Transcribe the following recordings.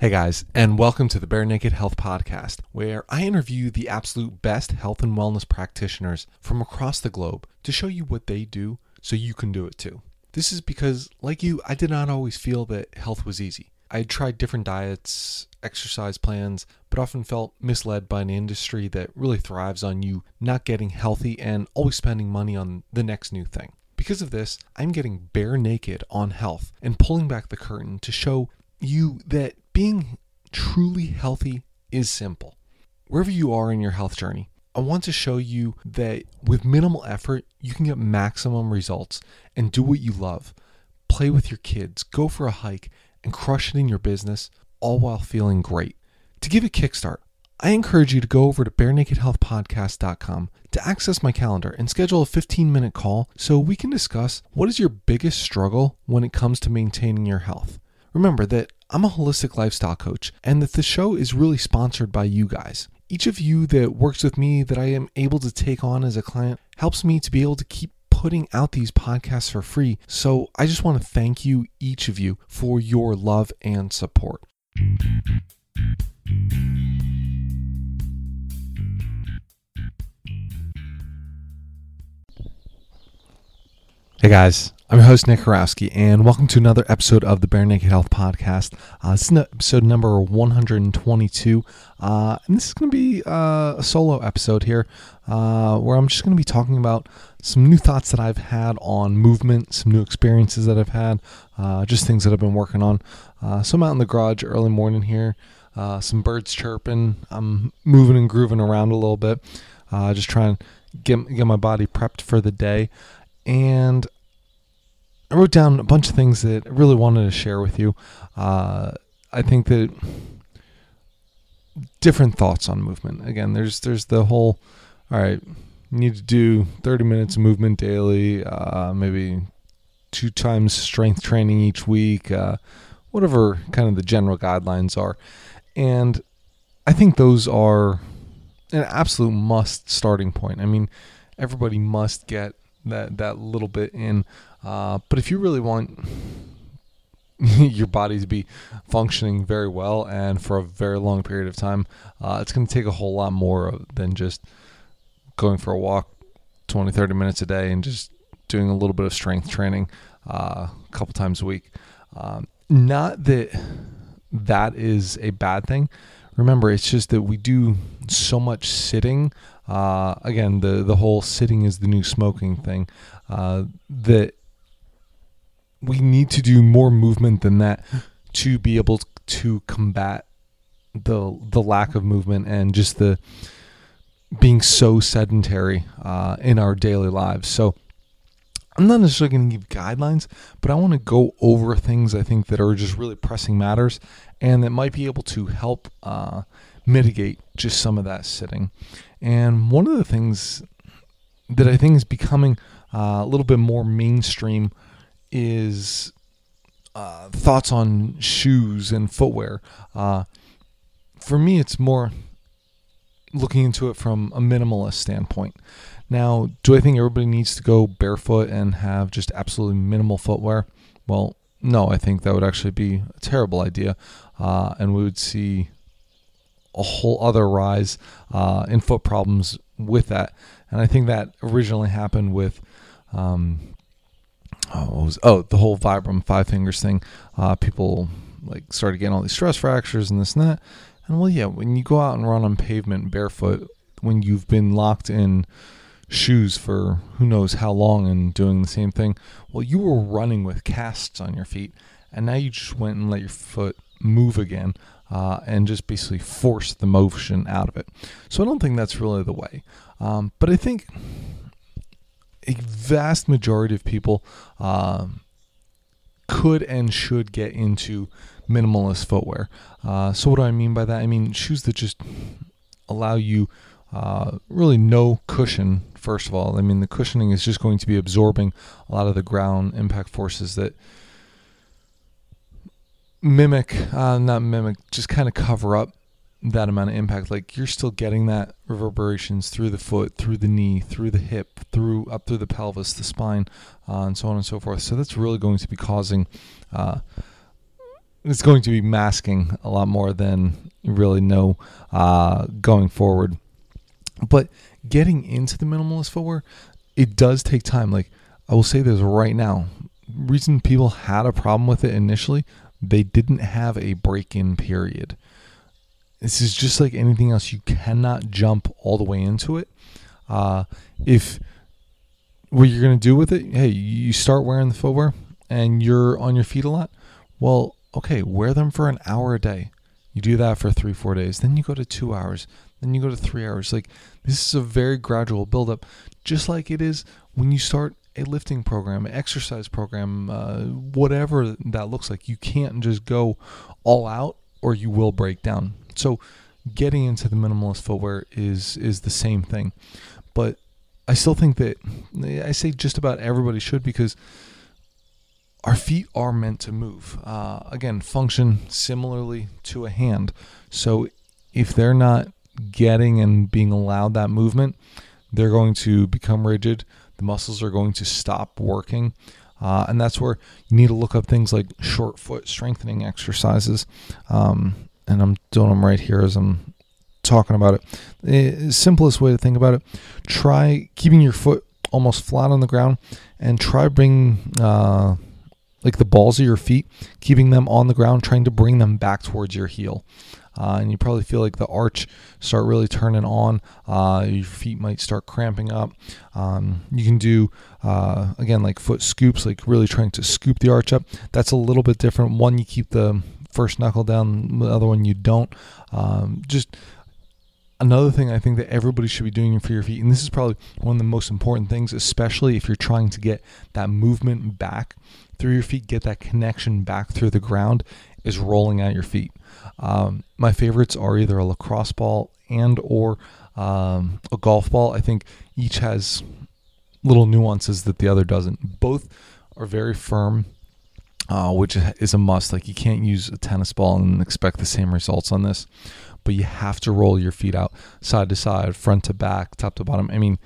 Hey guys, and welcome to the Bare Naked Health Podcast, where I interview the absolute best health and wellness practitioners from across the globe to show you what they do so you can do it too. This is because, like you, I did not always feel that health was easy. I had tried different diets, exercise plans, but often felt misled by an industry that really thrives on you not getting healthy and always spending money on the next new thing. Because of this, I'm getting bare naked on health and pulling back the curtain to show you that being truly healthy is simple. Wherever you are in your health journey, I want to show you that with minimal effort, you can get maximum results and do what you love. Play with your kids, go for a hike, and crush it in your business, all while feeling great. To give a kickstart, I encourage you to go over to barenakedhealthpodcast.com to access my calendar and schedule a 15 minute call so we can discuss what is your biggest struggle when it comes to maintaining your health. Remember that I'm a holistic lifestyle coach and that the show is really sponsored by you guys. Each of you that works with me that I am able to take on as a client helps me to be able to keep putting out these podcasts for free. So I just want to thank you, each of you, for your love and support. Hey guys, I'm your host Nick Horowski, and welcome to another episode of the Bare Naked Health Podcast. Uh, this is episode number 122, uh, and this is going to be uh, a solo episode here, uh, where I'm just going to be talking about some new thoughts that I've had on movement, some new experiences that I've had, uh, just things that I've been working on. Uh, so I'm out in the garage early morning here, some birds chirping. I'm moving and grooving around a little bit, just trying to get get my body prepped for the day and I wrote down a bunch of things that I really wanted to share with you. Uh, I think that different thoughts on movement. Again, there's there's the whole. All right, you need to do 30 minutes of movement daily, uh, maybe two times strength training each week, uh, whatever kind of the general guidelines are, and I think those are an absolute must starting point. I mean, everybody must get that that little bit in. Uh, but if you really want your body to be functioning very well and for a very long period of time, uh, it's going to take a whole lot more than just going for a walk 20, 30 minutes a day and just doing a little bit of strength training uh, a couple times a week. Um, not that that is a bad thing. Remember, it's just that we do so much sitting uh, again, the the whole sitting is the new smoking thing. Uh, that we need to do more movement than that to be able to combat the the lack of movement and just the being so sedentary uh, in our daily lives. So I'm not necessarily going to give guidelines, but I want to go over things I think that are just really pressing matters and that might be able to help uh, mitigate just some of that sitting. And one of the things that I think is becoming uh, a little bit more mainstream is uh, thoughts on shoes and footwear. Uh, for me, it's more looking into it from a minimalist standpoint. Now, do I think everybody needs to go barefoot and have just absolutely minimal footwear? Well, no, I think that would actually be a terrible idea. Uh, and we would see a whole other rise uh, in foot problems with that. And I think that originally happened with, um, oh, was, oh, the whole Vibram five fingers thing. Uh, people like started getting all these stress fractures and this and that. And well, yeah, when you go out and run on pavement barefoot, when you've been locked in shoes for who knows how long and doing the same thing, well, you were running with casts on your feet, and now you just went and let your foot move again uh, and just basically force the motion out of it. So I don't think that's really the way. Um, but I think a vast majority of people uh, could and should get into minimalist footwear. Uh, so what do I mean by that? I mean shoes that just allow you uh, really no cushion. First of all, I mean the cushioning is just going to be absorbing a lot of the ground impact forces that mimic, uh, not mimic, just kind of cover up that amount of impact. Like you're still getting that reverberations through the foot, through the knee, through the hip, through up through the pelvis, the spine, uh, and so on and so forth. So that's really going to be causing uh, it's going to be masking a lot more than you really know uh, going forward. But getting into the minimalist footwear, it does take time. Like I will say this right now, reason people had a problem with it initially, they didn't have a break-in period. This is just like anything else. You cannot jump all the way into it. Uh, if what you're going to do with it, hey, you start wearing the footwear and you're on your feet a lot. Well, okay, wear them for an hour a day. You do that for three, four days. Then you go to two hours. Then you go to three hours. Like this is a very gradual buildup, just like it is when you start a lifting program, an exercise program, uh, whatever that looks like. You can't just go all out or you will break down. So getting into the minimalist footwear is is the same thing. But I still think that I say just about everybody should because our feet are meant to move. Uh, again, function similarly to a hand. So if they're not getting and being allowed that movement, they're going to become rigid. The muscles are going to stop working. Uh, and that's where you need to look up things like short foot strengthening exercises. Um, and I'm doing them right here as I'm talking about it. The simplest way to think about it try keeping your foot almost flat on the ground and try bring uh, like the balls of your feet, keeping them on the ground, trying to bring them back towards your heel. Uh, and you probably feel like the arch start really turning on. Uh, your feet might start cramping up. Um, you can do uh, again like foot scoops, like really trying to scoop the arch up. That's a little bit different. One you keep the first knuckle down, the other one you don't. Um, just another thing I think that everybody should be doing for your feet, and this is probably one of the most important things, especially if you're trying to get that movement back through your feet, get that connection back through the ground, is rolling out your feet. Um, my favorites are either a lacrosse ball and or um, a golf ball. I think each has little nuances that the other doesn't. Both are very firm uh, which is a must. Like you can't use a tennis ball and expect the same results on this, but you have to roll your feet out side to side, front to back, top to bottom. I mean,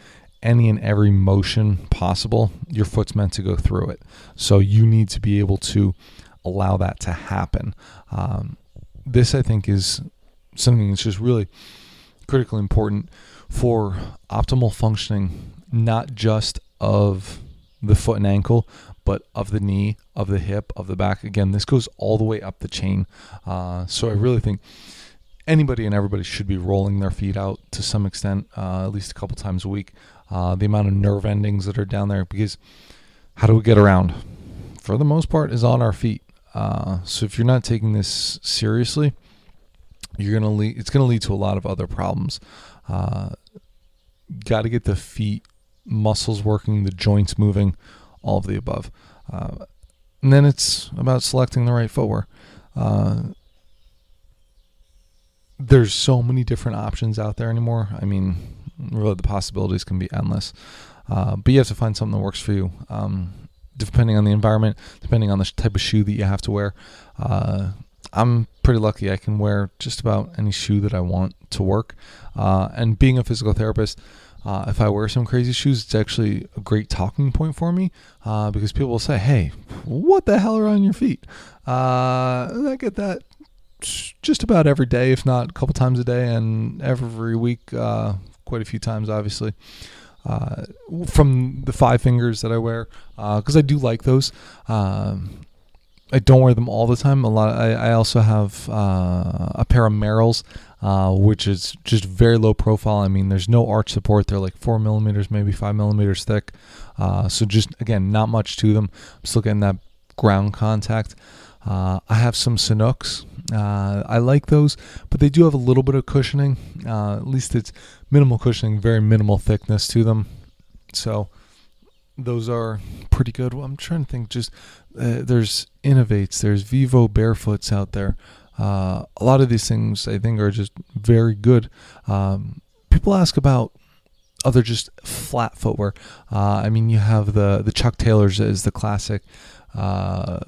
any and every motion possible, your foot's meant to go through it. So you need to be able to allow that to happen. Um, this, I think, is something that's just really critically important for optimal functioning, not just of the foot and ankle, but of the knee, of the hip, of the back. Again, this goes all the way up the chain. Uh, so I really think anybody and everybody should be rolling their feet out to some extent, uh, at least a couple times a week. Uh, the amount of nerve endings that are down there, because how do we get around? For the most part, is on our feet. Uh, so if you're not taking this seriously, you're gonna lead. It's gonna lead to a lot of other problems. Uh, Got to get the feet muscles working, the joints moving all of the above. Uh, and then it's about selecting the right footwear. Uh, there's so many different options out there anymore. I mean, really, the possibilities can be endless. Uh, but you have to find something that works for you. Um, depending on the environment, depending on the type of shoe that you have to wear. Uh, I'm pretty lucky. I can wear just about any shoe that I want to work. Uh, and being a physical therapist, uh, if I wear some crazy shoes, it's actually a great talking point for me uh, because people will say, "Hey, what the hell are on your feet?" Uh, I get that just about every day, if not a couple times a day, and every week, uh, quite a few times, obviously. Uh, from the five fingers that I wear, because uh, I do like those. Um, I don't wear them all the time. A lot. I, I also have a pair of Merrells uh, which is just very low profile. I mean, there's no arch support. They're like four millimeters, maybe five millimeters thick. Uh, so just again, not much to them. I'm still getting that ground contact. Uh, I have some Sanuks. Uh, I like those, but they do have a little bit of cushioning. Uh, at least it's minimal cushioning, very minimal thickness to them. So those are pretty good. Well, I'm trying to think. Just uh, there's Inov-8s, there's Vivo Barefoots out there. Uh, a lot of these things I think are just very good. Um, people ask about other just flat footwear. Uh, I mean, you have the the Chuck Taylors is the classic. Uh,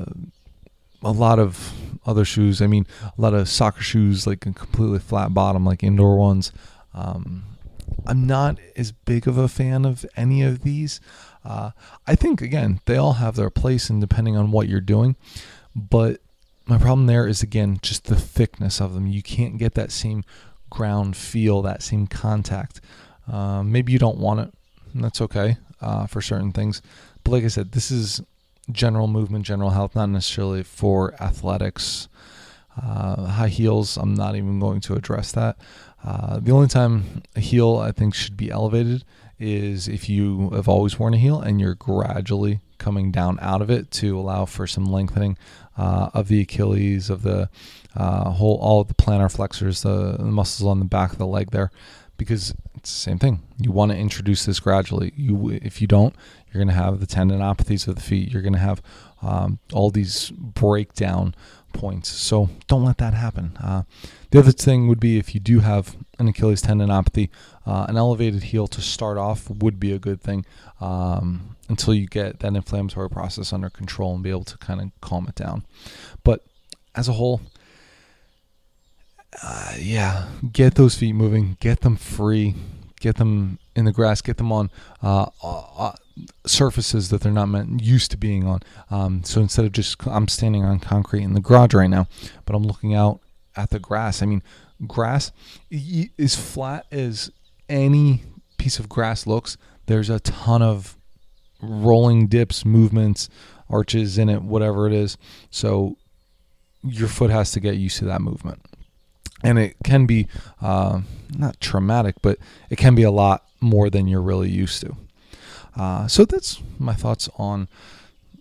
a lot of other shoes. I mean, a lot of soccer shoes like completely flat bottom, like indoor ones. Um, I'm not as big of a fan of any of these. Uh, I think again they all have their place, and depending on what you're doing, but my problem there is again just the thickness of them. You can't get that same ground feel, that same contact. Uh, maybe you don't want it. that's okay uh, for certain things. But like I said, this is general movement, general health, not necessarily for athletics. Uh, high heels, I'm not even going to address that. Uh, the only time a heel I think should be elevated is if you have always worn a heel and you're gradually coming down out of it to allow for some lengthening uh, of the Achilles, of the uh, whole, all of the plantar flexors, the, the, muscles on the back of the leg there, because it's the same thing. You want to introduce this gradually. You, if you don't, you're going to have the tendinopathies of the feet. You're going to have um, all these breakdown points. So don't let that happen. Uh, the other thing would be if you do have an Achilles tendinopathy, uh, an elevated heel to start off would be a good thing um, until you get that inflammatory process under control and be able to kind of calm it down. But as a whole, uh, yeah, get those feet moving, get them free, get them in the grass, get them on uh, uh, uh, surfaces that they're not meant used to being on. Um, so instead of just I'm standing on concrete in the garage right now, but I'm looking out at the grass. I mean, grass is flat as any piece of grass looks. There's a ton of rolling dips, movements, arches in it, whatever it is. So your foot has to get used to that movement and it can be uh, not traumatic, but it can be a lot more than you're really used to. Uh, so that's my thoughts on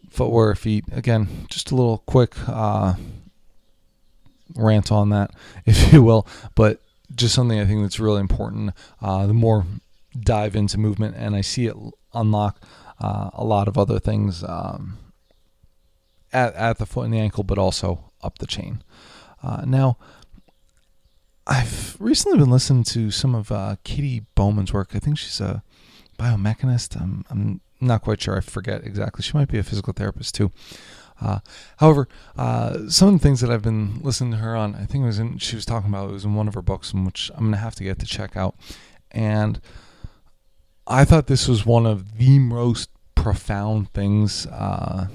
footwear, feet. Again, just a little quick uh, rant on that, if you will, but just something I think that's really important. Uh, the more dive into movement, and I see it unlock uh, a lot of other things um, at at the foot and the ankle, but also up the chain. Uh, now I've recently been listening to some of uh, Katy Bowman's work. I think she's a biomechanist. I'm, I'm not quite sure. I forget exactly. She might be a physical therapist too. Uh, however, uh, some of the things that I've been listening to her on, I think it was in, she was talking about, it was in one of her books, which I'm going to have to get to check out. And I thought this was one of the most profound things uh,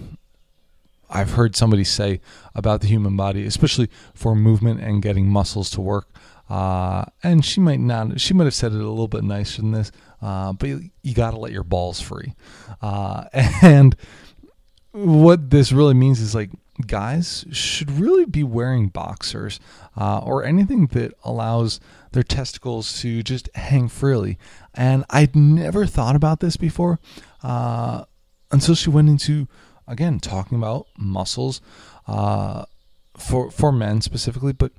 I've heard somebody say about the human body, especially for movement and getting muscles to work. Uh, and she might not, she might have said it a little bit nicer than this, uh, but you, you got to let your balls free. Uh, and what this really means is like guys should really be wearing boxers uh, or anything that allows their testicles to just hang freely. And I'd never thought about this before uh, until she went into again talking about muscles uh, for for men specifically. But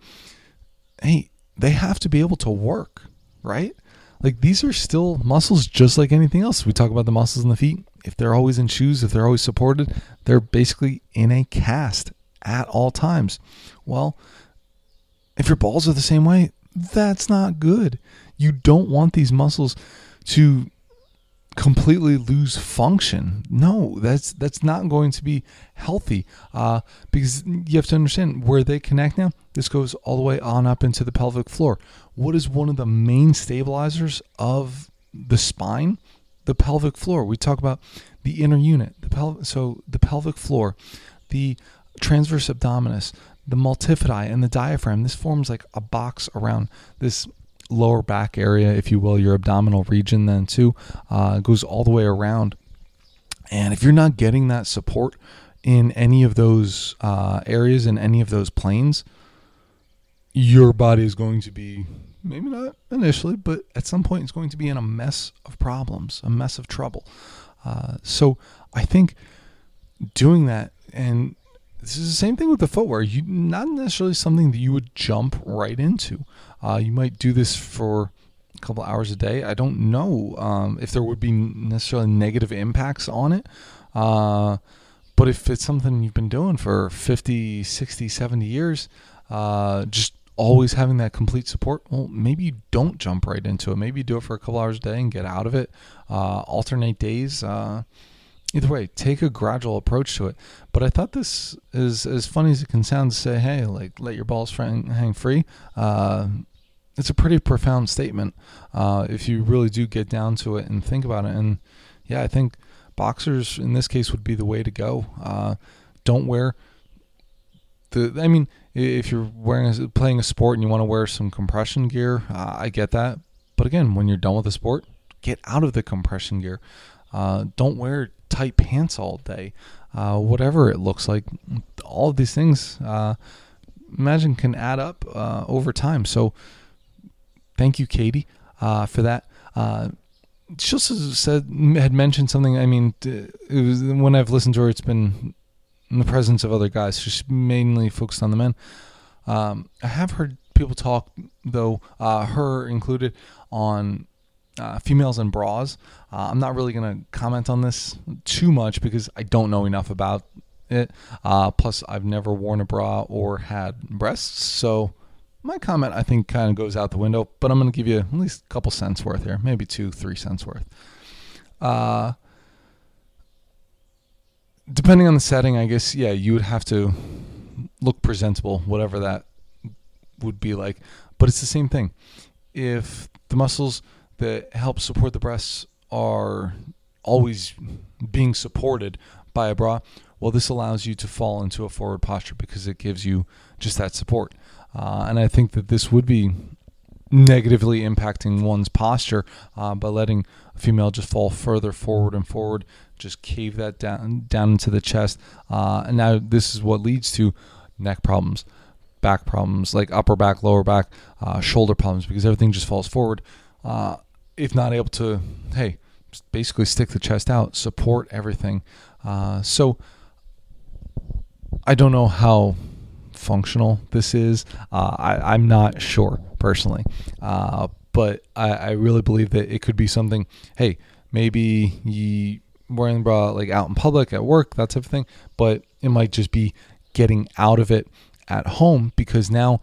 hey, they have to be able to work, right? Like these are still muscles just like anything else. We talk about the muscles in the feet. If they're always in shoes, if they're always supported, they're basically in a cast at all times. Well, if your balls are the same way, that's not good. You don't want these muscles to completely lose function. No, that's that's not going to be healthy. Uh, because you have to understand where they connect now. This goes all the way on up into the pelvic floor. What is one of the main stabilizers of the spine? The pelvic floor. We talk about the inner unit. The pel- so the pelvic floor, the transverse abdominis, the multifidi, and the diaphragm. This forms like a box around this lower back area, if you will, your abdominal region, then too, uh, goes all the way around. And if you're not getting that support in any of those uh, areas, in any of those planes, your body is going to be maybe not initially, but at some point it's going to be in a mess of problems, a mess of trouble. Uh, so I think doing that, and this is the same thing with the footwear. You not necessarily something that you would jump right into. Uh, you might do this for a couple hours a day. I don't know um, if there would be necessarily negative impacts on it. Uh, but if it's something you've been doing for 50, 60, 70 years, uh, just always having that complete support, well, maybe you don't jump right into it. Maybe you do it for a couple hours a day and get out of it. Uh, alternate days. Uh, either way, take a gradual approach to it. But I thought this is as funny as it can sound to say, hey, like let your balls hang free. Uh, it's a pretty profound statement uh, if you really do get down to it and think about it. And yeah, I think boxers in this case would be the way to go. Uh, don't wear the I mean, if you're wearing playing a sport and you want to wear some compression gear, uh, I get that. But again, when you're done with the sport, get out of the compression gear. Uh, don't wear tight pants all day. Uh, whatever it looks like, all of these things, uh, imagine can add up over time. So, thank you, Katy, uh, for that. she also said had mentioned something. I mean, it was when I've listened to her, it's been in the presence of other guys. She's mainly focused on the men. Um, I have heard people talk, though, uh, her included, on uh, females and bras. Uh, I'm not really going to comment on this too much because I don't know enough about it. Uh, plus, I've never worn a bra or had breasts, so my comment I think kind of goes out the window. But I'm going to give you at least a couple cents worth here, maybe two, three cents worth. Uh, depending on the setting, I guess yeah, you would have to look presentable, whatever that would be like. But it's the same thing. If the muscles that help support the breasts are always being supported by a bra, well, this allows you to fall into a forward posture because it gives you just that support. Uh, and I think that this would be negatively impacting one's posture uh, by letting a female just fall further forward and forward, just cave that down down into the chest, uh, and now this is what leads to neck problems, back problems, like upper back, lower back, uh, shoulder problems, because everything just falls forward. Uh, if not able to, hey, basically stick the chest out, support everything. Uh, so I don't know how functional this is. Uh, I, I'm not sure personally. Uh, but I, I really believe that it could be something. Hey, maybe you wearing the bra like out in public at work, that type of thing. But it might just be getting out of it at home because now,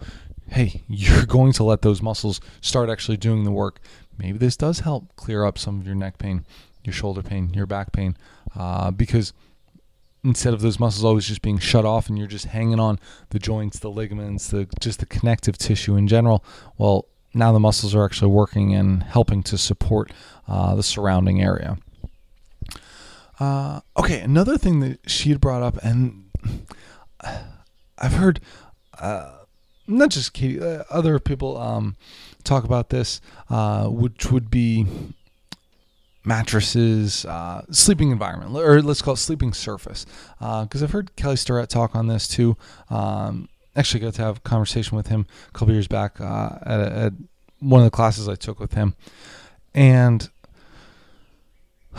hey, you're going to let those muscles start actually doing the work. Maybe this does help clear up some of your neck pain, your shoulder pain, your back pain, uh, because instead of those muscles always just being shut off and you're just hanging on the joints, the ligaments, the just the connective tissue in general. Well, now the muscles are actually working and helping to support uh, the surrounding area. Uh, okay, another thing that she had brought up, and I've heard uh, not just Katy, uh, other people um, talk about this, uh, which would be mattresses, uh, sleeping environment, or let's call it sleeping surface. Because uh, I've heard Kelly Starrett talk on this too. Um, actually, got to have a conversation with him a couple years back uh, at, at, one of the classes I took with him, and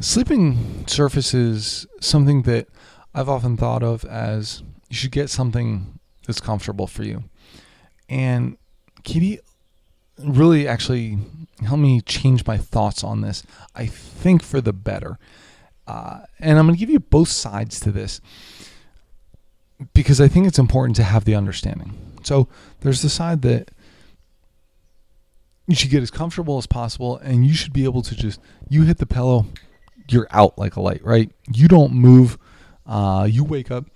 sleeping surface is something that I've often thought of as you should get something that's comfortable for you. And Katy really actually help me change my thoughts on this. I think for the better. Uh, and I'm going to give you both sides to this because I think it's important to have the understanding. So there's the side that you should get as comfortable as possible and you should be able to just, you hit the pillow, you're out like a light, right? You don't move. Uh, you wake up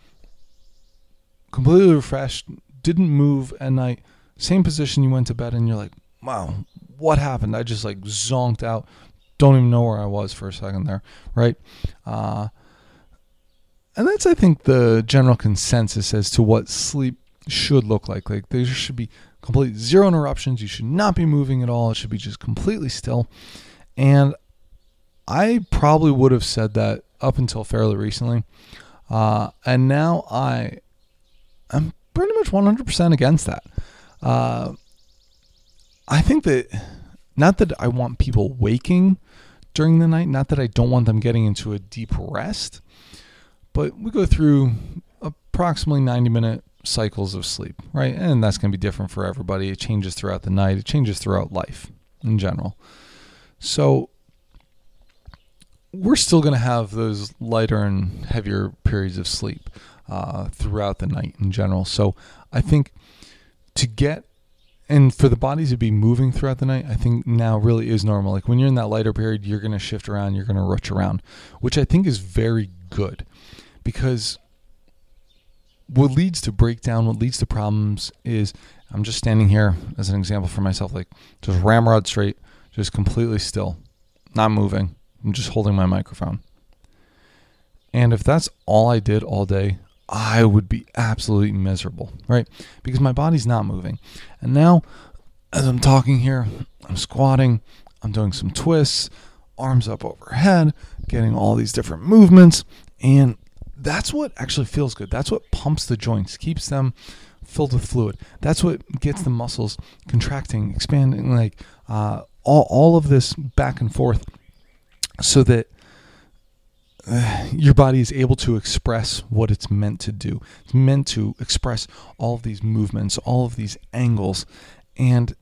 completely refreshed, didn't move at night, same position you went to bed, and you're like, wow, what happened? I just like zonked out. Don't even know where I was for a second there, right? Uh, and that's, I think, the general consensus as to what sleep should look like. Like there should be complete zero interruptions. You should not be moving at all. It should be just completely still. And I probably would have said that up until fairly recently. Uh, and now I I'm pretty much 100% against that. Uh, I think that not that I want people waking during the night, not that I don't want them getting into a deep rest, but we go through approximately 90 minute cycles of sleep, right? And that's going to be different for everybody. It changes throughout the night, it changes throughout life in general. So we're still going to have those lighter and heavier periods of sleep uh, throughout the night in general. So I think to get and for the bodies to be moving throughout the night, I think now really is normal. Like when you're in that lighter period, you're going to shift around, you're going to rush around, which I think is very good because what leads to breakdown, what leads to problems is I'm just standing here as an example for myself, like just ramrod straight, just completely still, not moving. I'm just holding my microphone. And if that's all I did all day, I would be absolutely miserable, right? Because my body's not moving. And now, as I'm talking here, I'm squatting, I'm doing some twists, arms up overhead, getting all these different movements. And that's what actually feels good. That's what pumps the joints, keeps them filled with fluid. That's what gets the muscles contracting, expanding, like uh, all, all of this back and forth so that your body is able to express what it's meant to do. It's meant to express all of these movements, all of these angles, and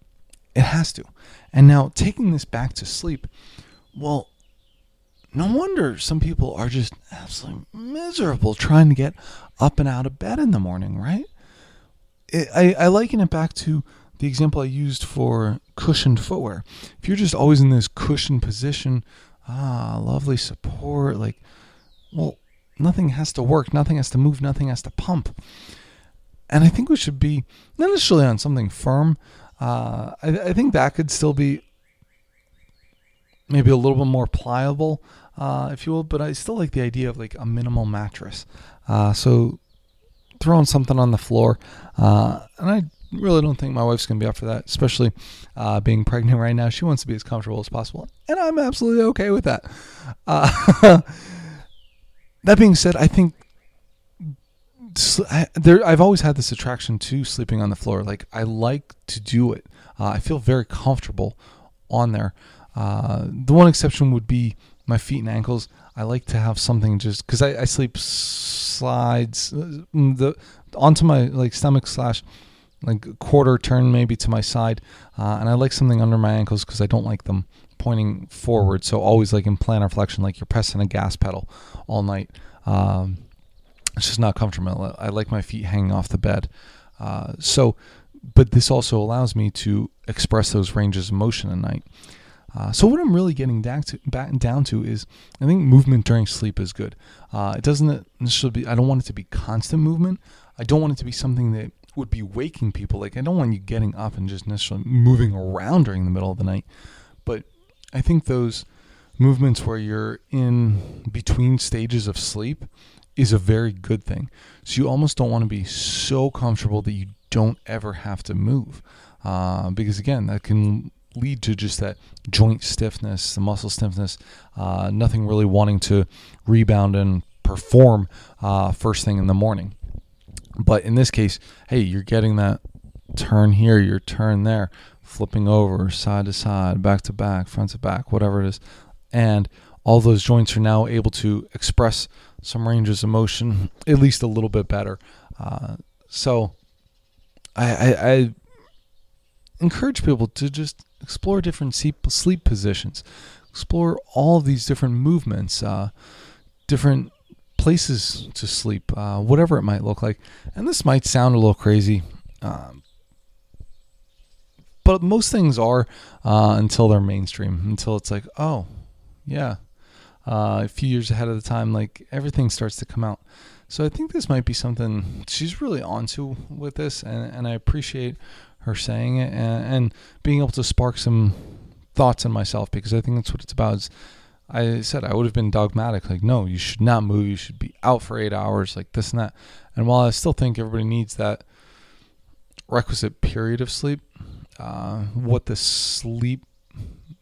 it has to. And now taking this back to sleep, well, no wonder some people are just absolutely miserable trying to get up and out of bed in the morning, right? It, I, I liken it back to the example I used for cushioned footwear. If you're just always in this cushioned position, ah, lovely support, like well, nothing has to work, nothing has to move, nothing has to pump. And I think we should be not necessarily on something firm. Uh, I, I, think that could still be maybe a little bit more pliable, uh, if you will. But I still like the idea of like a minimal mattress. Uh, so throwing something on the floor, uh, and I really don't think my wife's gonna be up for that, especially uh, being pregnant right now. She wants to be as comfortable as possible, and I'm absolutely okay with that. Uh, that being said, I think I, there I've always had this attraction to sleeping on the floor. Like I like to do it. Uh, I feel very comfortable on there. Uh, the one exception would be my feet and ankles. I like to have something just because I, I, sleep slides uh, the onto my like stomach slash like quarter turn maybe to my side, uh, and I like something under my ankles because I don't like them pointing forward. So always like in plantar flexion, like you're pressing a gas pedal all night. Um, it's just not comfortable. I like my feet hanging off the bed. Uh, so, but this also allows me to express those ranges of motion at night. Uh, so what I'm really getting down to, back down to is I think movement during sleep is good. Uh, it doesn't necessarily be. I don't want it to be constant movement. I don't want it to be something that would be waking people. Like I don't want you getting up and just necessarily moving around during the middle of the night. But I think those movements where you're in between stages of sleep is a very good thing. So you almost don't want to be so comfortable that you don't ever have to move. Uh, because again, that can lead to just that joint stiffness, the muscle stiffness, uh, nothing really wanting to rebound and perform uh, first thing in the morning. But in this case, hey, you're getting that turn here, your turn there, flipping over side to side, back to back, front to back, whatever it is and all those joints are now able to express some ranges of motion at least a little bit better. Uh, so I, I, I, encourage people to just explore different sleep, sleep positions, explore all these different movements, uh, different places to sleep, uh, whatever it might look like. And this might sound a little crazy. Um, but most things are uh, until they're mainstream, until it's like, oh, yeah. Uh, a few years ahead of the time, like everything starts to come out. So I think this might be something she's really onto with this, and, and I appreciate her saying it and, and being able to spark some thoughts in myself because I think that's what it's about. Is I said I would have been dogmatic, like, no, you should not move. You should be out for eight hours, like this and that. And while I still think everybody needs that requisite period of sleep, uh, what the sleep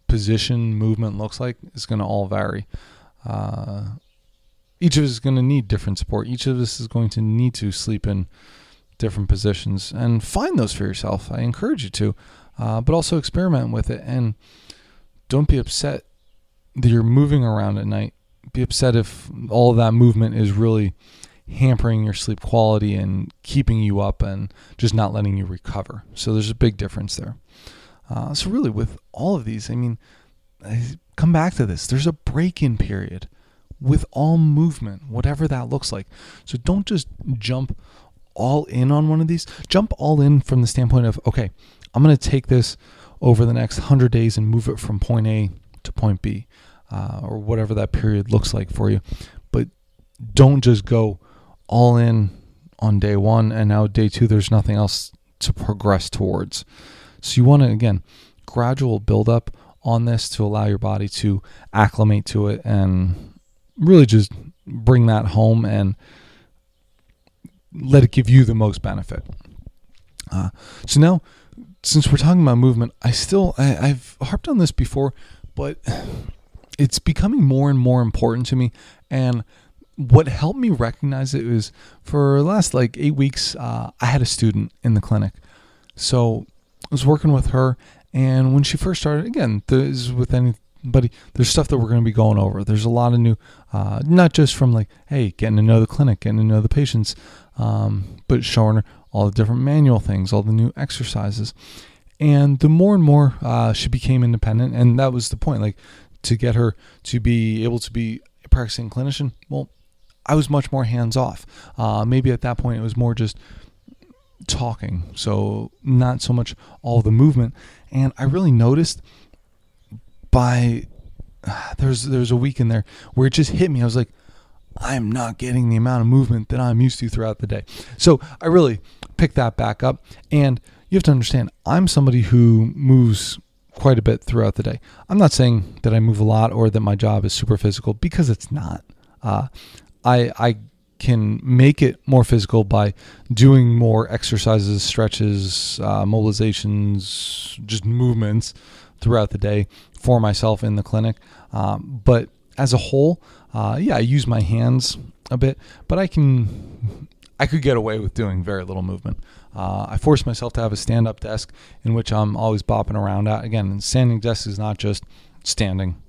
position movement looks like is going to all vary. Uh, each of us is going to need different support. Each of us is going to need to sleep in different positions and find those for yourself. I encourage you to, uh, but also experiment with it and don't be upset that you're moving around at night. Be upset if all that movement is really hampering your sleep quality and keeping you up and just not letting you recover. So there's a big difference there. Uh, so really, with all of these, I mean, I come back to this. There's a break-in period with all movement, whatever that looks like. So don't just jump all in on one of these. Jump all in from the standpoint of, okay, I'm going to take this over the next 100 days and move it from point A to point B, uh, or whatever that period looks like for you. But don't just go all in on day one and now day two, there's nothing else to progress towards. So you want to, again, gradual build up on this to allow your body to acclimate to it and really just bring that home and let it give you the most benefit. Uh, so now, since we're talking about movement, I still I, I've harped on this before, but it's becoming more and more important to me. And what helped me recognize it was for last like eight weeks, uh, I had a student in the clinic. So I was working with her, and when she first started, again, this is with anybody, there's stuff that we're going to be going over. There's a lot of new, uh, not just from like, hey, getting to know the clinic, getting to know the patients, um, but showing her all the different manual things, all the new exercises. And the more and more uh, she became independent, and that was the point, like to get her to be able to be a practicing clinician. Well, I was much more hands off. Uh, maybe at that point it was more just talking, so not so much all the movement. And I really noticed by there's there's a week in there where it just hit me. I was like, I'm not getting the amount of movement that I'm used to throughout the day. So I really picked that back up. And you have to understand, I'm somebody who moves quite a bit throughout the day. I'm not saying that I move a lot or that my job is super physical because it's not. Uh, I I can make it more physical by doing more exercises, stretches, uh, mobilizations, just movements throughout the day for myself in the clinic. Um, but as a whole, uh, yeah, I use my hands a bit, but I can I could get away with doing very little movement. Uh, I force myself to have a stand-up desk in which I'm always bopping around at. Again, standing desk is not just standing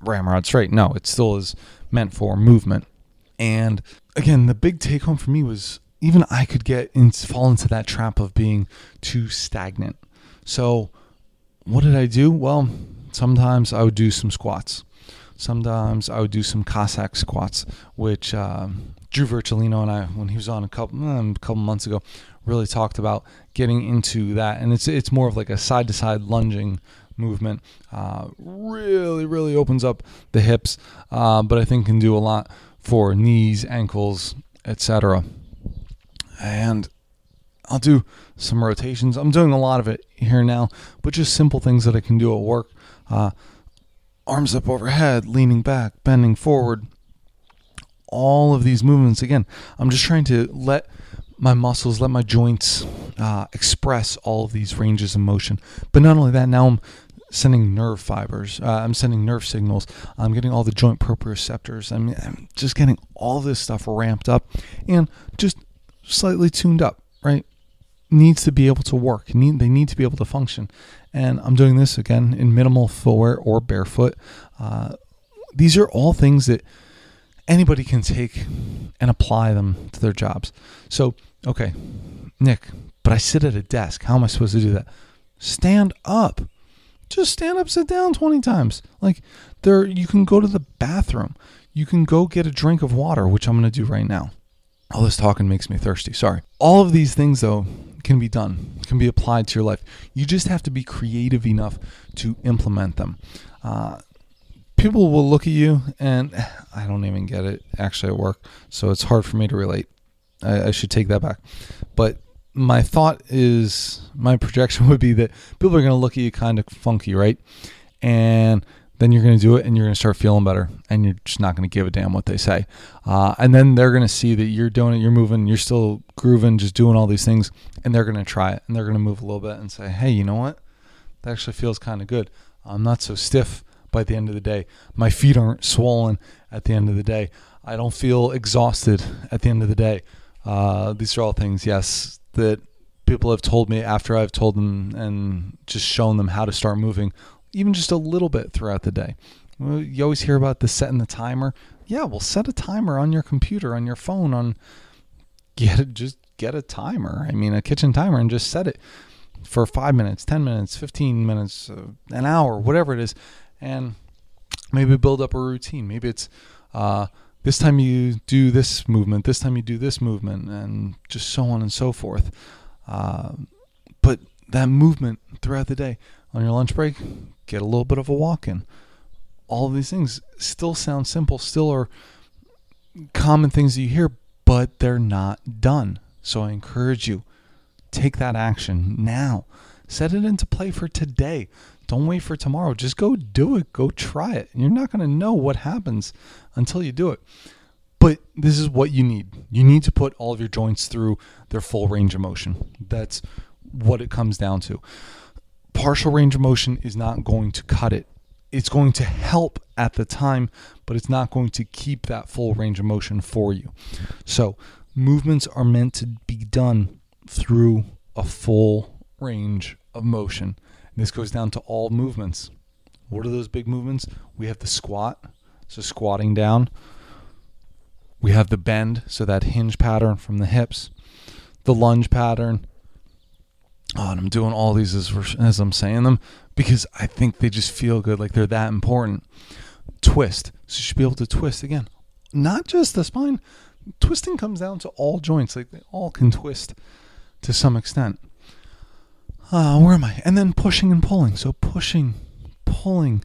ramrod straight. No, it still is meant for movement. And again, the big take home for me was even I could get in, fall into that trap of being too stagnant. So, what did I do? Well, sometimes I would do some squats. Sometimes I would do some Cossack squats, which um, Drew Virgilino and I, when he was on a couple a couple months ago, really talked about getting into that. And it's it's more of like a side to side lunging movement. Uh, really, really opens up the hips, uh, but I think can do a lot for knees, ankles, etc. And I'll do some rotations. I'm doing a lot of it here now, but just simple things that I can do at work. Uh, arms up overhead, leaning back, bending forward. All of these movements, again, I'm just trying to let my muscles, let my joints uh, express all of these ranges of motion. But not only that, now I'm sending nerve fibers. Uh, I'm sending nerve signals. I'm getting all the joint proprioceptors. I'm, I'm just getting all this stuff ramped up and just slightly tuned up, right? Needs to be able to work. Need, they need to be able to function. And I'm doing this again in minimal footwear or barefoot. Uh, these are all things that anybody can take and apply them to their jobs. So, okay, Nick, but I sit at a desk. How am I supposed to do that? Stand up just stand up, sit down 20 times. Like there you can go to the bathroom. You can go get a drink of water, which I'm going to do right now. All this talking makes me thirsty. Sorry. All of these things though can be done, can be applied to your life. You just have to be creative enough to implement them. Uh, people will look at you, and I don't even get it actually at work, so it's hard for me to relate. I, I should take that back. But my thought is my projection would be that people are going to look at you kind of funky, right? And then you're going to do it and you're going to start feeling better and you're just not going to give a damn what they say. Uh, and then they're going to see that you're doing it, you're moving, you're still grooving, just doing all these things, and they're going to try it and they're going to move a little bit and say, hey, you know what? That actually feels kind of good. I'm not so stiff by the end of the day. My feet aren't swollen at the end of the day. I don't feel exhausted at the end of the day. Uh, these are all things, yes, that people have told me after I've told them and just shown them how to start moving, even just a little bit throughout the day. You always hear about the setting the timer. Yeah, well, set a timer on your computer, on your phone, on get it. Just get a timer. I mean, a kitchen timer, and just set it for five minutes, ten minutes, fifteen minutes, uh, an hour, whatever it is, and maybe build up a routine. Maybe it's uh, this time you do this movement, this time you do this movement, and just so on and so forth. Uh, but that movement throughout the day, on your lunch break, get a little bit of a walk in. All these things still sound simple, still are common things that you hear, but they're not done. So I encourage you, take that action now. Set it into play for today. Don't wait for tomorrow. Just go do it. Go try it. You're not going to know what happens until you do it. But this is what you need. You need to put all of your joints through their full range of motion. That's what it comes down to. Partial range of motion is not going to cut it. It's going to help at the time, but it's not going to keep that full range of motion for you. So, movements are meant to be done through a full range of motion. And this goes down to all movements. What are those big movements? We have the squat, so squatting down. We have the bend, so that hinge pattern from the hips, the lunge pattern. Oh, and I'm doing all these as, as I'm saying them because I think they just feel good, like they're that important. Twist, so you should be able to twist again, not just the spine. Twisting comes down to all joints, like they all can twist to some extent. Uh, where am I? And then pushing and pulling. So pushing, pulling,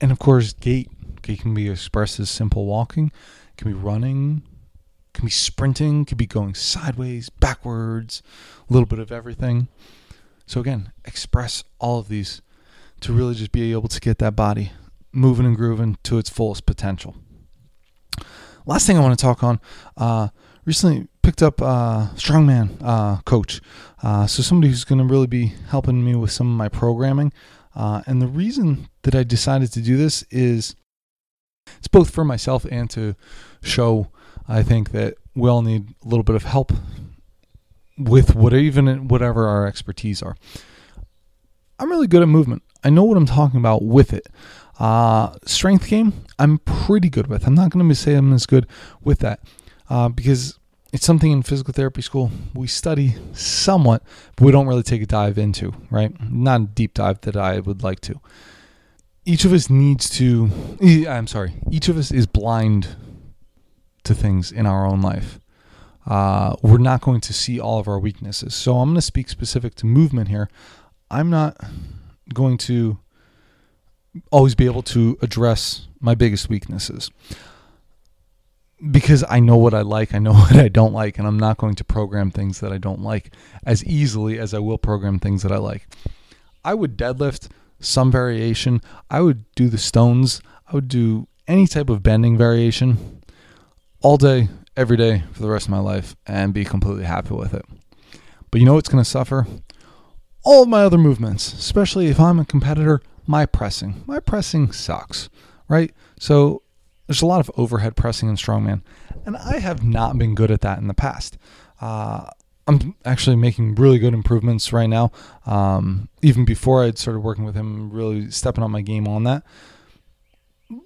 and of course gait. Gait can be expressed as simple walking, can be running, can be sprinting, could be going sideways, backwards, a little bit of everything. So again, express all of these to really just be able to get that body moving and grooving to its fullest potential. Last thing I want to talk on. Uh, recently picked up a strongman uh, coach, uh, so somebody who's going to really be helping me with some of my programming. Uh, and the reason that I decided to do this is it's both for myself and to show I think that we all need a little bit of help with what even whatever our expertise are. I'm really good at movement. I know what I'm talking about with it. Uh, strength game, I'm pretty good with. I'm not going to say I'm as good with that uh, because it's something in physical therapy school we study somewhat, but we don't really take a dive into, right? Not a deep dive that I would like to. Each of us needs to, I'm sorry, each of us is blind to things in our own life. Uh, we're not going to see all of our weaknesses. So I'm going to speak specific to movement here. I'm not going to always be able to address my biggest weaknesses because I know what I like, I know what I don't like, and I'm not going to program things that I don't like as easily as I will program things that I like. I would deadlift some variation. I would do the stones. I would do any type of bending variation all day, every day for the rest of my life and be completely happy with it. But you know what's going to suffer? All of my other movements, especially if I'm a competitor, my pressing. My pressing sucks, right? So there's a lot of overhead pressing in strongman, and I have not been good at that in the past. Uh, I'm actually making really good improvements right now. Um, even before I'd started working with him, really stepping up my game on that.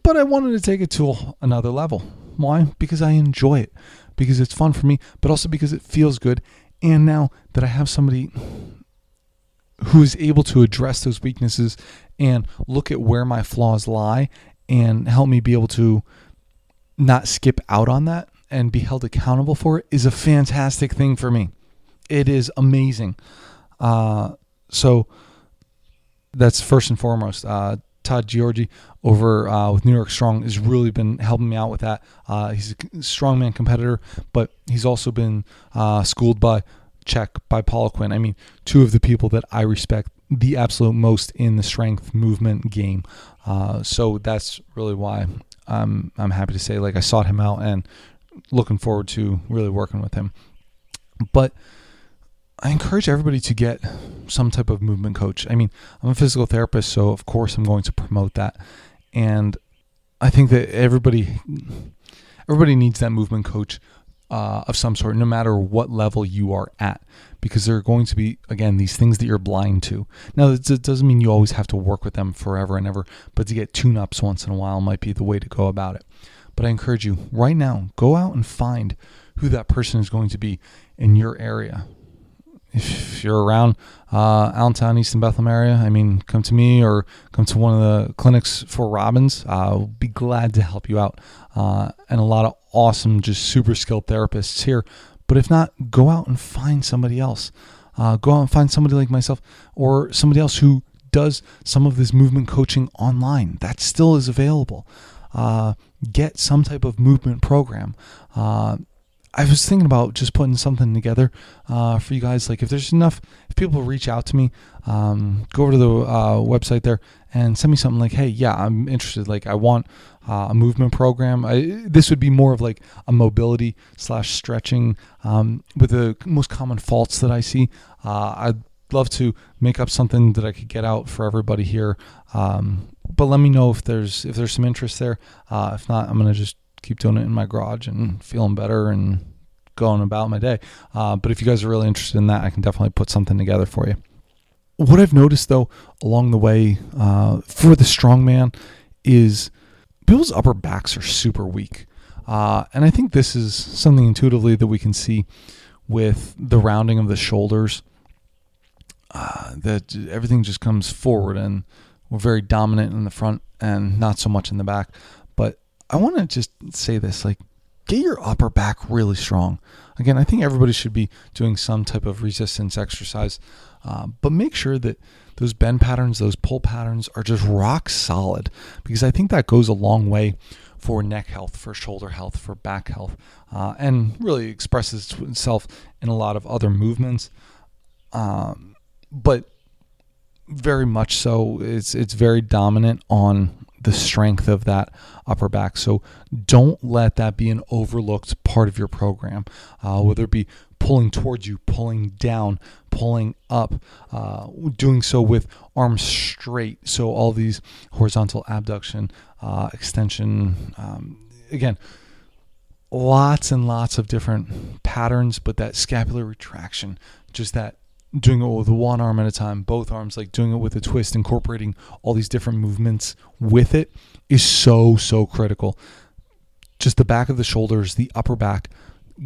But I wanted to take it to another level. Why? Because I enjoy it, because it's fun for me, but also because it feels good. And now that I have somebody who is able to address those weaknesses and look at where my flaws lie and help me be able to not skip out on that and be held accountable for it is a fantastic thing for me. It is amazing. Uh, so that's first and foremost. Uh, Todd Georgi over uh, with New York Strong has really been helping me out with that. Uh, he's a strongman competitor, but he's also been uh, schooled by Czech, by Paula Quinn. I mean, two of the people that I respect the absolute most in the strength movement game. Uh, so that's really why I'm I'm happy to say like I sought him out and looking forward to really working with him. But I encourage everybody to get some type of movement coach. I mean, I'm a physical therapist, so of course I'm going to promote that. And I think that everybody everybody needs that movement coach uh, of some sort, no matter what level you are at, because there are going to be, again, these things that you're blind to. Now, it doesn't mean you always have to work with them forever and ever, but to get tune ups once in a while might be the way to go about it. But I encourage you right now, go out and find who that person is going to be in your area if you're around uh, Allentown, Easton Bethlehem area, I mean, come to me or come to one of the clinics for Robbins. I'll be glad to help you out. Uh, and a lot of awesome, just super skilled therapists here. But if not, go out and find somebody else. Uh, go out and find somebody like myself or somebody else who does some of this movement coaching online. That still is available. Uh, get some type of movement program. I was thinking about just putting something together uh, for you guys. Like if there's enough, if people reach out to me, um, go over to the uh, website there and send me something like, hey, yeah, I'm interested. Like I want uh, a movement program. I, this would be more of like a mobility slash stretching um, with the most common faults that I see. Uh, I'd love to make up something that I could get out for everybody here. Um, but let me know if there's if there's some interest there. Uh, if not, I'm gonna just keep doing it in my garage and feeling better and going about my day. Uh, but if you guys are really interested in that, I can definitely put something together for you. What I've noticed though along the way uh, for the strongman is Bill's upper backs are super weak. Uh, and I think this is something intuitively that we can see with the rounding of the shoulders. Uh, that everything just comes forward and we're very dominant in the front and not so much in the back. I want to just say this like, get your upper back really strong. Again, I think everybody should be doing some type of resistance exercise, uh, but make sure that those bend patterns, those pull patterns are just rock solid because I think that goes a long way for neck health, for shoulder health, for back health, uh, and really expresses itself in a lot of other movements. Um, but very much so, it's it's very dominant on the strength of that upper back. So don't let that be an overlooked part of your program, uh, whether it be pulling towards you, pulling down, pulling up, uh, doing so with arms straight. So all these horizontal abduction, uh, extension, um, again, lots and lots of different patterns, but that scapular retraction, just that doing it with one arm at a time, both arms, like doing it with a twist, incorporating all these different movements with it is so, so critical. Just the back of the shoulders, the upper back,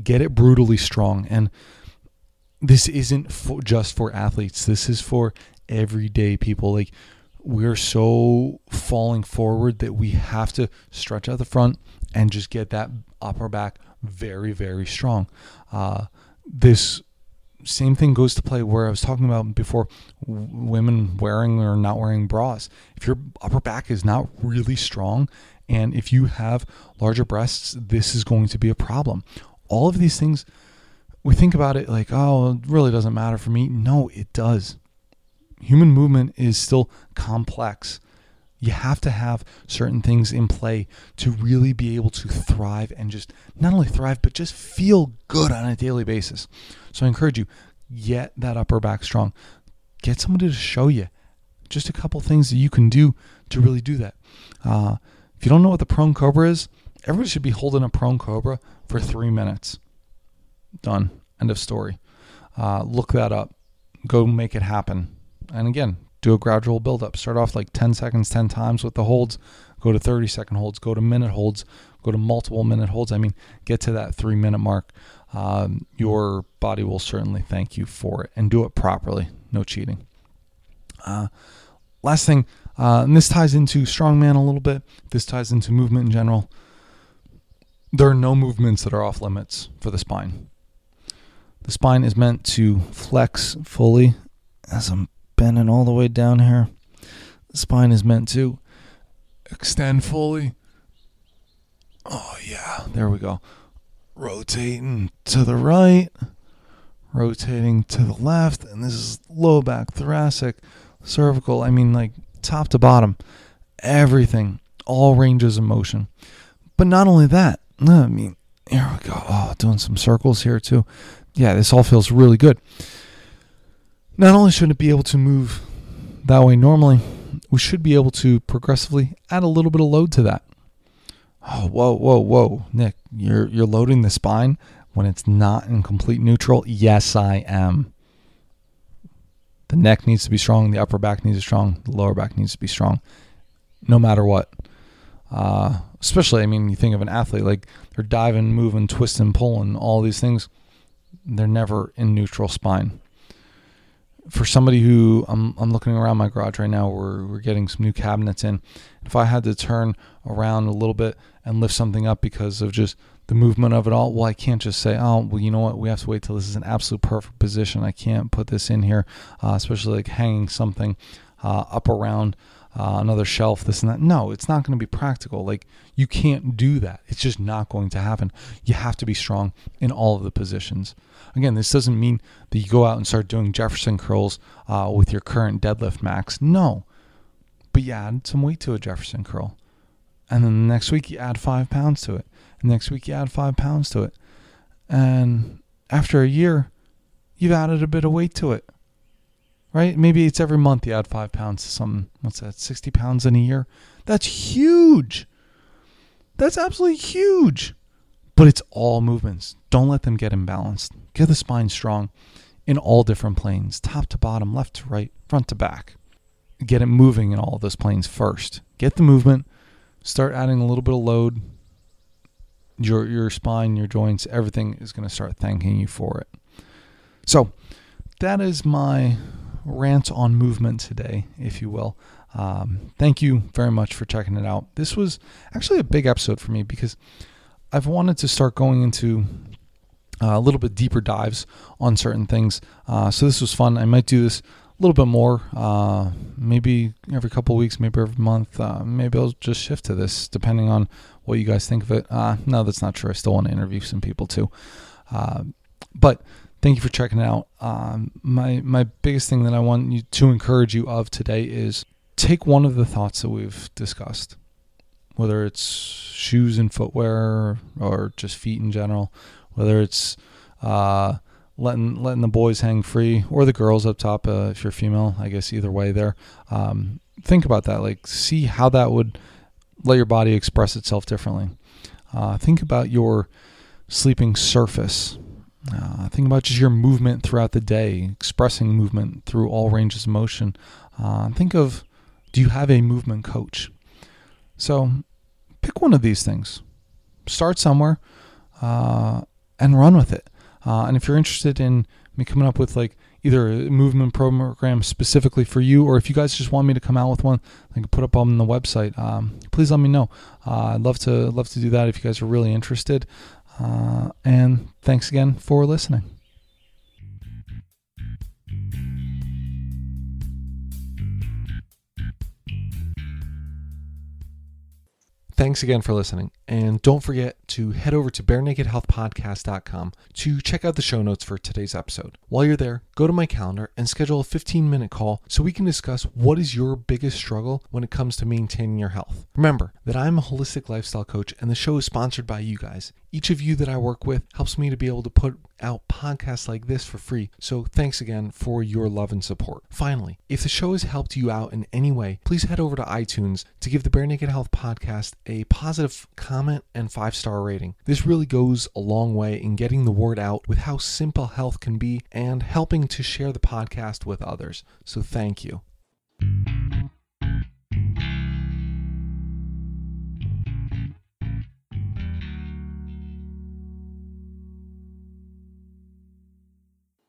get it brutally strong. And this isn't for, just for athletes, this is for everyday people. Like, we're so falling forward that we have to stretch out the front and just get that upper back very, very strong. Uh, this same thing goes to play where I was talking about before women wearing or not wearing bras. If your upper back is not really strong and if you have larger breasts, this is going to be a problem. All of these things, we think about it like, oh, it really doesn't matter for me. No, it does. Human movement is still complex. You have to have certain things in play to really be able to thrive and just not only thrive, but just feel good on a daily basis. So I encourage you, get that upper back strong. Get somebody to show you just a couple things that you can do to really do that. Uh, if you don't know what the prone cobra is, everybody should be holding a prone cobra for three minutes. Done. End of story. Uh, look that up. Go make it happen. And again, do a gradual build up. Start off like 10 seconds, 10 times with the holds. Go to 30 second holds. Go to minute holds. Go to multiple minute holds. I mean, get to that three minute mark um, your body will certainly thank you for it and do it properly. No cheating. Uh, last thing, uh, and this ties into strongman a little bit. This ties into movement in general. There are no movements that are off limits for the spine. The spine is meant to flex fully as I'm bending all the way down here. The spine is meant to extend fully. Oh, yeah, there we go rotating to the right, rotating to the left, and this is low back, thoracic, cervical. I mean, like top to bottom, everything, all ranges of motion. But not only that, I mean, here we go. Oh, doing some circles here too. Yeah, this all feels really good. Not only should it be able to move that way normally, we should be able to progressively add a little bit of load to that. Oh, whoa, whoa, whoa, Nick, you're you're loading the spine when it's not in complete neutral. Yes, I am. The neck needs to be strong. The upper back needs to be strong. The lower back needs to be strong, no matter what. Uh, especially, I mean, you think of an athlete like they're diving, moving, twisting, pulling, all these things. They're never in neutral spine for somebody who I'm, I'm looking around my garage right now, we're, we're getting some new cabinets in. If I had to turn around a little bit and lift something up because of just the movement of it all, well, I can't just say, oh, well, you know what? We have to wait till this is an absolute perfect position. I can't put this in here, uh, especially like hanging something. uh, up around uh, another shelf, this and that. No, it's not going to be practical. Like you can't do that. It's just not going to happen. You have to be strong in all of the positions. Again, this doesn't mean that you go out and start doing Jefferson curls uh, with your current deadlift max. No, but you add some weight to a Jefferson curl, and then the next week you add five pounds to it. And next week you add five pounds to it, and after a year, you've added a bit of weight to it right? Maybe it's every month you add five pounds to something. What's that? 60 pounds in a year? That's huge. That's absolutely huge. But it's all movements. Don't let them get imbalanced. Get the spine strong in all different planes top to bottom, left to right, front to back. Get it moving in all those planes first. Get the movement. Start adding a little bit of load. Your, your spine, your joints, everything is going to start thanking you for it. So, that is my rant on movement today, if you will. Um, thank you very much for checking it out. This was actually a big episode for me because I've wanted to start going into uh, a little bit deeper dives on certain things. Uh, so this was fun. I might do this a little bit more, uh, maybe every couple weeks, maybe every month. Uh, maybe I'll just shift to this depending on what you guys think of it. Uh, no, that's not true. I still want to interview some people too. But thank you for checking it out. Um, my my biggest thing that I want you to encourage you of today is take one of the thoughts that we've discussed, whether it's shoes and footwear or just feet in general, whether it's uh, letting letting the boys hang free or the girls up top uh, if you're female. I guess either way there. Um, think about that. Like see how that would let your body express itself differently. Uh, think about your sleeping surface uh, think about just your movement throughout the day, expressing movement through all ranges of motion. Uh, think of do you have a movement coach? So pick one of these things. Start somewhere uh, and run with it. Uh, and if you're interested in me coming up with like either a movement program specifically for you, or if you guys just want me to come out with one, I can put up on the website. Um, please let me know. Uh, I'd love to love to do that if you guys are really interested. Uh, and thanks again for listening. Thanks again for listening. And don't forget to head over to barenakedhealthpodcast.com to check out the show notes for today's episode. While you're there, go to my calendar and schedule a 15 minute call so we can discuss what is your biggest struggle when it comes to maintaining your health. Remember that I'm a holistic lifestyle coach and the show is sponsored by you guys. Each of you that I work with helps me to be able to put out podcasts like this for free. So thanks again for your love and support. Finally, if the show has helped you out in any way, please head over to iTunes to give the Bare Naked Health podcast a positive comment and five star rating. This really goes a long way in getting the word out with how simple health can be and helping to share the podcast with others. So thank you.